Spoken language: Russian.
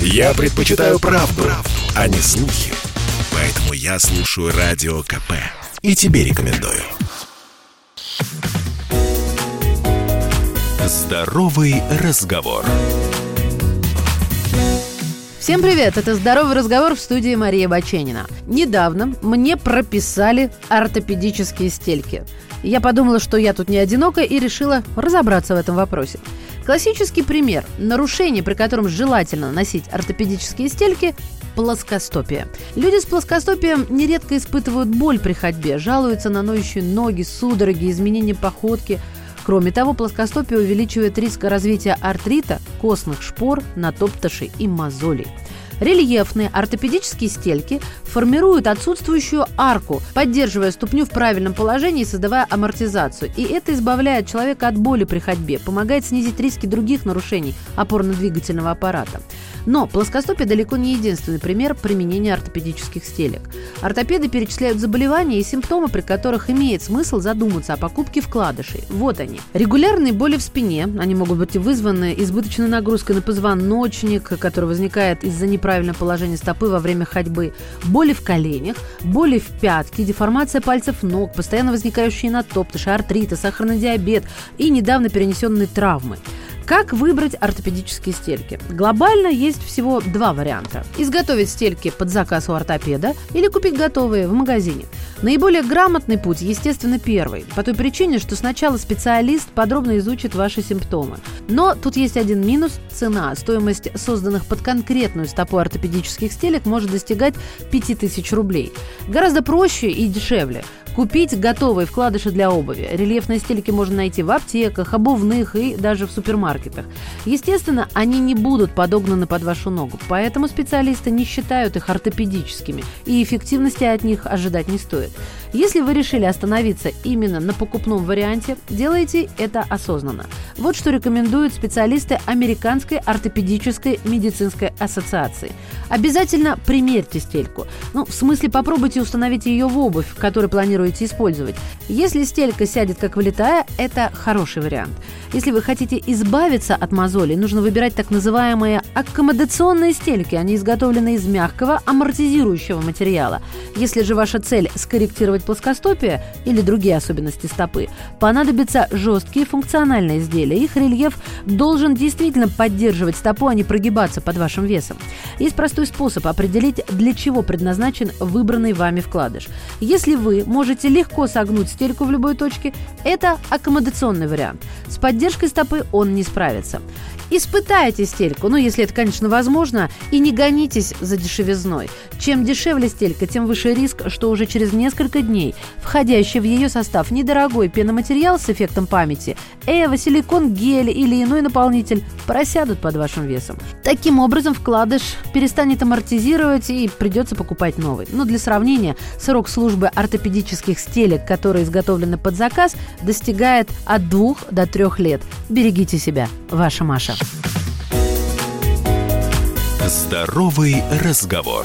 Я предпочитаю правду, правду, а не слухи. Поэтому я слушаю Радио КП. И тебе рекомендую. Здоровый разговор. Всем привет! Это «Здоровый разговор» в студии Мария Баченина. Недавно мне прописали ортопедические стельки. Я подумала, что я тут не одинока и решила разобраться в этом вопросе. Классический пример нарушения, при котором желательно носить ортопедические стельки – плоскостопие. Люди с плоскостопием нередко испытывают боль при ходьбе, жалуются на ноющие ноги, судороги, изменения походки. Кроме того, плоскостопие увеличивает риск развития артрита, костных шпор, натоптышей и мозолей. Рельефные ортопедические стельки формируют отсутствующую арку, поддерживая ступню в правильном положении и создавая амортизацию. И это избавляет человека от боли при ходьбе, помогает снизить риски других нарушений опорно-двигательного аппарата. Но плоскостопие далеко не единственный пример применения ортопедических стелек. Ортопеды перечисляют заболевания и симптомы, при которых имеет смысл задуматься о покупке вкладышей. Вот они. Регулярные боли в спине. Они могут быть вызваны избыточной нагрузкой на позвоночник, который возникает из-за неправильного положения стопы во время ходьбы. Боли в коленях, боли в пятке, деформация пальцев ног, постоянно возникающие натоптыши, артриты, сахарный диабет и недавно перенесенные травмы. Как выбрать ортопедические стельки? Глобально есть всего два варианта. Изготовить стельки под заказ у ортопеда или купить готовые в магазине. Наиболее грамотный путь, естественно, первый. По той причине, что сначала специалист подробно изучит ваши симптомы. Но тут есть один минус – цена. Стоимость созданных под конкретную стопу ортопедических стелек может достигать 5000 рублей. Гораздо проще и дешевле Купить готовые вкладыши для обуви. Рельефные стельки можно найти в аптеках, обувных и даже в супермаркетах. Естественно, они не будут подогнаны под вашу ногу, поэтому специалисты не считают их ортопедическими, и эффективности от них ожидать не стоит. Если вы решили остановиться именно на покупном варианте, делайте это осознанно. Вот что рекомендуют специалисты Американской ортопедической медицинской ассоциации. Обязательно примерьте стельку. Ну, в смысле, попробуйте установить ее в обувь, которую планируете использовать. Если стелька сядет как влетая, это хороший вариант. Если вы хотите избавиться от мозолей, нужно выбирать так называемые аккомодационные стельки. Они изготовлены из мягкого, амортизирующего материала. Если же ваша цель скорректировать плоскостопие или другие особенности стопы, понадобятся жесткие функциональные изделия. Их рельеф должен действительно поддерживать стопу, а не прогибаться под вашим весом. Есть простой способ определить, для чего предназначен выбранный вами вкладыш. Если вы можете легко согнуть стельку в любой точке, это аккомодационный вариант. С поддержкой стопы он не справится. Испытайте стельку, ну, если это, конечно, возможно, и не гонитесь за дешевизной. Чем дешевле стелька, тем выше риск, что уже через несколько дней входящий в ее состав недорогой пеноматериал с эффектом памяти, эво, силикон, гель или иной наполнитель просядут под вашим весом. Таким образом, вкладыш перестанет амортизировать и придется покупать новый. Но для сравнения, срок службы ортопедических стелек, которые изготовлены под заказ, достигает от 2 до 3 лет. Берегите себя. Ваша Маша. Здоровый разговор.